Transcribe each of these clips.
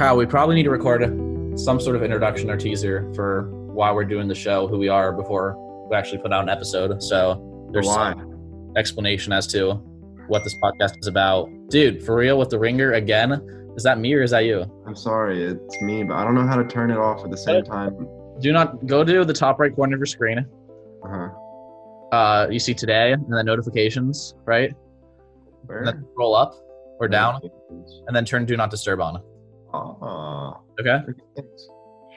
Kyle, we probably need to record some sort of introduction or teaser for why we're doing the show, who we are, before we actually put out an episode. So there's some explanation as to what this podcast is about. Dude, for real with the ringer again? Is that me or is that you? I'm sorry, it's me, but I don't know how to turn it off at the same time. Do not go to the top right corner of your screen. Uh-huh. Uh, you see today and then notifications, right? Where? And then scroll up or down and then turn do not disturb on. Okay.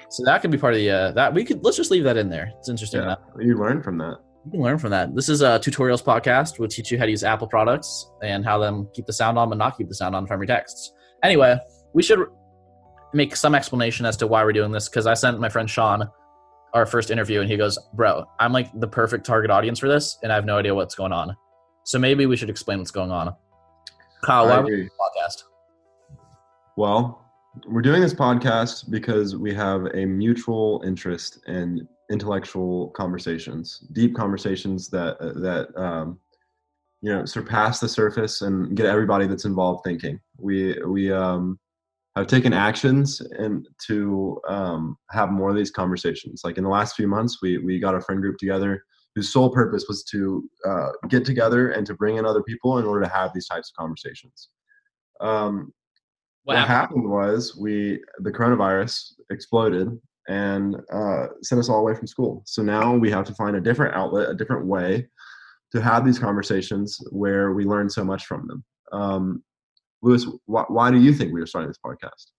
So that could be part of the uh, that we could let's just leave that in there. It's interesting Yeah, you learn from that. You can learn from that. This is a tutorials podcast. We'll teach you how to use Apple products and how them keep the sound on but not keep the sound on from your texts. Anyway, we should make some explanation as to why we're doing this because I sent my friend Sean our first interview and he goes, Bro, I'm like the perfect target audience for this and I have no idea what's going on. So maybe we should explain what's going on. Kyle, why are we doing this podcast? Well, we're doing this podcast because we have a mutual interest in intellectual conversations, deep conversations that that um, you know surpass the surface and get everybody that's involved thinking. We we um, have taken actions and to um, have more of these conversations. Like in the last few months, we we got a friend group together whose sole purpose was to uh, get together and to bring in other people in order to have these types of conversations. Um, What what, happened? happened was we the coronavirus exploded and uh, sent us all away from school. So now we have to find a different outlet, a different way to have these conversations where we learn so much from them. Um, Louis, why, why do you think we are starting this podcast?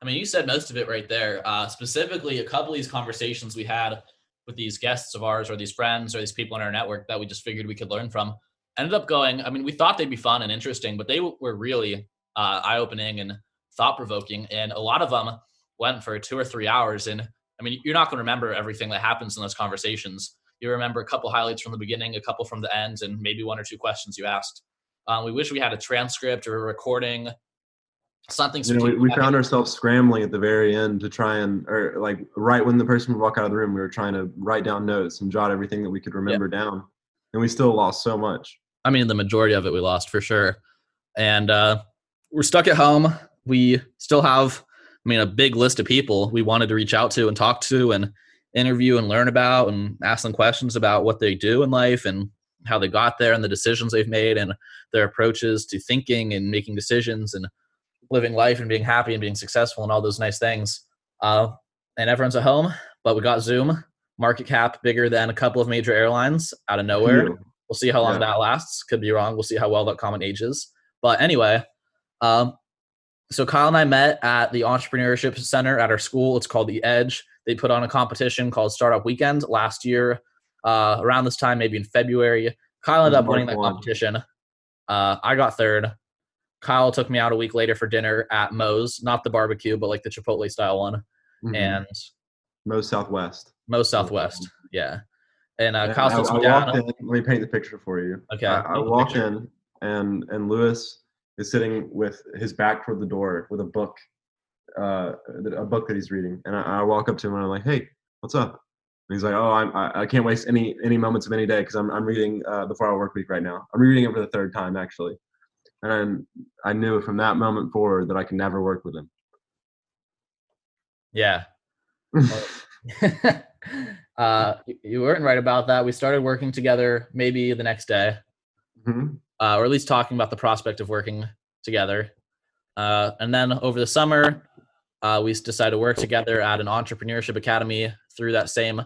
I mean, you said most of it right there. Uh, specifically, a couple of these conversations we had with these guests of ours, or these friends, or these people in our network that we just figured we could learn from, ended up going. I mean, we thought they'd be fun and interesting, but they w- were really uh, eye-opening and thought-provoking, and a lot of them went for two or three hours. And I mean, you're not going to remember everything that happens in those conversations. You remember a couple highlights from the beginning, a couple from the end, and maybe one or two questions you asked. Um, we wish we had a transcript or a recording, something. You know, we, we found ourselves scrambling at the very end to try and, or like right when the person would walk out of the room, we were trying to write down notes and jot everything that we could remember down, and we still lost so much. I mean, the majority of it we lost for sure. And uh, we're stuck at home. We still have, I mean, a big list of people we wanted to reach out to and talk to and interview and learn about and ask them questions about what they do in life and how they got there and the decisions they've made and their approaches to thinking and making decisions and living life and being happy and being successful and all those nice things. Uh, and everyone's at home, but we got Zoom, market cap bigger than a couple of major airlines out of nowhere. We'll see how long Yeah. that lasts. Could be wrong. We'll see how well that common ages. But anyway, um, so Kyle and I met at the Entrepreneurship Center at our school. It's called The Edge. They put on a competition called Startup Weekend last year, uh, around this time, maybe in February. Kyle ended up winning that competition. Uh, I got third. Kyle took me out a week later for dinner at Moe's, not the barbecue, but like the Chipotle style one, Mhm. and Moe's Southwest. Moe's Southwest. Yeah. And uh, Kyle I, I me down. in, let me paint the picture for you. Okay. I, I paint the walk in and and Louis is sitting with his back toward the door with a book, uh, a book that he's reading, and I, I walk up to him and I'm like, "Hey, what's up?" And he's like, "Oh, I'm, I I can't waste any any moments of any day because I'm I'm reading uh, the Four Hour Work Week right now. I'm reading it for the third time actually." And I I knew from that moment forward that I could never work with him. Yeah. uh, you- weren't right about that. We started working together maybe the next day, Mhm. Uh, or at least talking about the prospect of working together. Uh, and then over the summer, uh, we decided to work together at an entrepreneurship academy through that same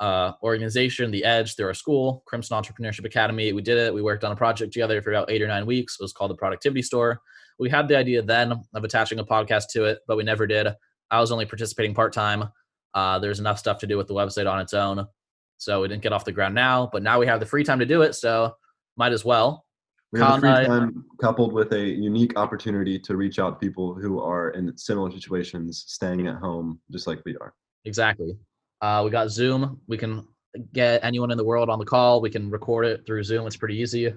uh, organization, The Edge, through our school, Crimson Entrepreneurship Academy. We did it. We worked on a project together for about eight or nine weeks. It was called the Productivity Store. We had the idea then of attaching a podcast to it, but we never did. I was only participating part time. Uh, there's enough stuff to do with the website on its own. So we didn't get off the ground now, but now we have the free time to do it. So might as well. We have the free Kyle and I- time coupled with a unique opportunity to reach out to people who are in similar situations, staying at home just like we are. Exactly. Uh, we got Zoom. We can get anyone in the world on the call. We can record it through Zoom. It's pretty easy.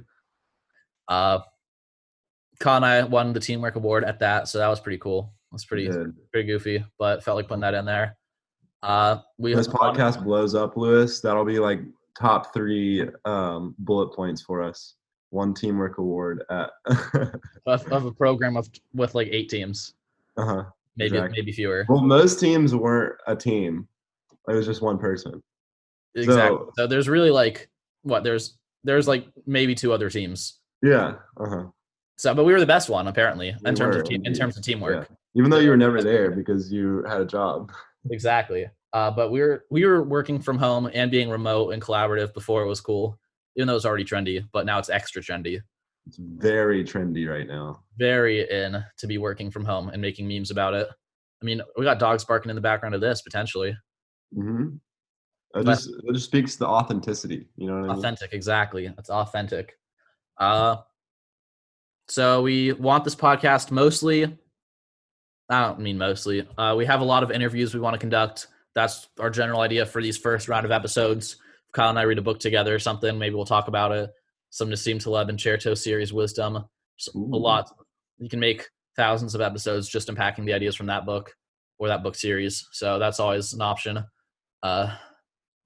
Uh, I won the teamwork award at that, so that was pretty cool. That's pretty Good. pretty goofy, but felt like putting that in there. Uh, we this podcast blows up, Louis, that'll be like top three um, bullet points for us. One teamwork award at. of, of a program of with like eight teams. uh-huh. maybe Exactly. maybe fewer. Well, most teams weren't a team. It was just one person. Exactly. so- So, there's really like what there's there's like maybe two other teams. Yeah. Uh-huh. So, but we were the best one apparently We in terms were, of team, in terms of teamwork. Even though you were never there because you had a job. Exactly. Uh, but we were we were working from home and being remote and collaborative before it was cool, even though it's already trendy. But now it's extra trendy. It's very trendy right now. Very in to be working from home and making memes about it. I mean, we got dogs barking in the background of this potentially. Mm-hmm. It just it just speaks to authenticity. You know what I mean? authentic exactly it's authentic uh so we want this podcast mostly i don't mean mostly uh we have a lot of interviews we want to conduct that's our general idea for these first round of episodes kyle and i read a book together or something maybe we'll talk about it some Nassim Taleb Incerto series wisdom a lot you can make thousands of episodes just unpacking the ideas from that book or that book series so that's always an option uh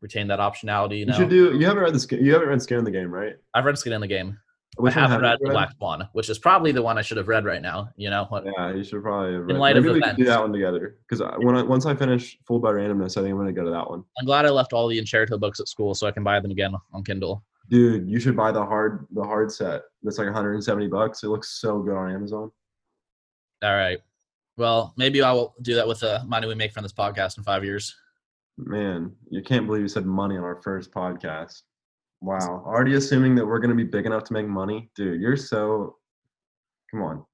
retain that optionality you You should do. You haven't read the Sk- you haven't read Skin in the Game, right? I've read Skin in the Game. Which I haven't read Black Swan, which is probably the one I should have read right now. You know, what? Yeah, you should probably. Have read. light of Maybe we could do that one together. Because uh, when I, once I finish Fooled by Randomness, I think I'm gonna go to that one. I'm glad I left all the Incerto books at school so I can buy them again on Kindle. Dude, you should buy the hard the hard set. That's like 170 bucks. It looks so good on Amazon. All right. Well, maybe I will do that with the money we make from this podcast in five years. Man, you can't believe you said money on our first podcast. Wow. Already assuming that we're gonna be big enough to make money, dude. You're so. Come on,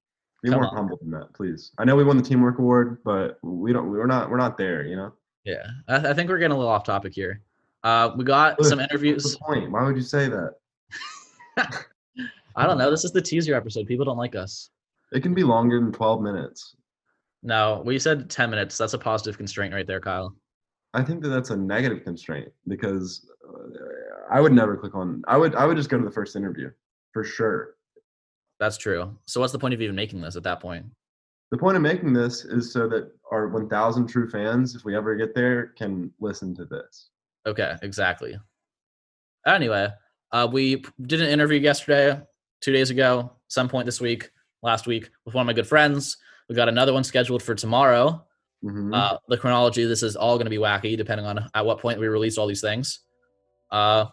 be Come more on. humble than that, please. I know we won the teamwork award, but we don't. We're not. We're not there. You know. Yeah, I, I think we're getting a little off topic here. Uh, we got some What's interviews. the point? Why would you say that? I don't know. This is the teaser episode. People don't like us. It can be longer than 12 minutes. No, we said 10 minutes. That's a positive constraint right there, Kyle. I think that that's a negative constraint because uh, I would never click on. I would. I would just go to the first interview for sure. That's true. So, what's the point of even making this at that point? The point of making this is so that our 1,000 true fans, if we ever get there, can listen to this. Okay, exactly. Anyway, uh, we did an interview yesterday, two days ago, some point this week, last week, with one of my good friends. We got another one scheduled for tomorrow. Mhm. Uh, the chronology, this is all going to be wacky, depending on at what point we release all these things. Uh,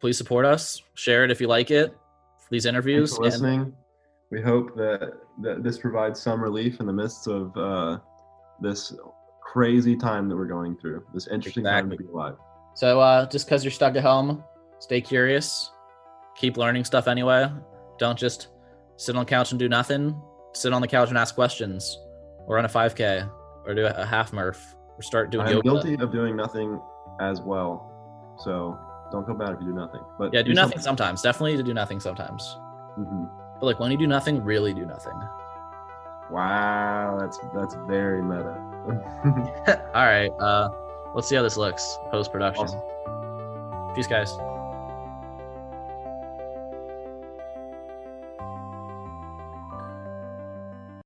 please support us. Share it if you like it. These interviews. for and- listening. We hope that, that this provides some relief in the midst of uh, this crazy time that we're going through. This interesting time to be alive. So uh, just because you're stuck at home, stay curious. Keep learning stuff anyway. Don't just sit on the couch and do nothing. Sit on the couch and ask questions, or run a 5K, or do a half Murph, or start doing I'm yoga. guilty of doing nothing as well. So don't feel bad if you do nothing. But Yeah, do nothing something. sometimes. Definitely to do nothing sometimes. Mhm. But like when you do nothing, really do nothing. Wow, that's that's very meta. All right. Uh, let's see how this looks post production. Awesome. Peace, guys.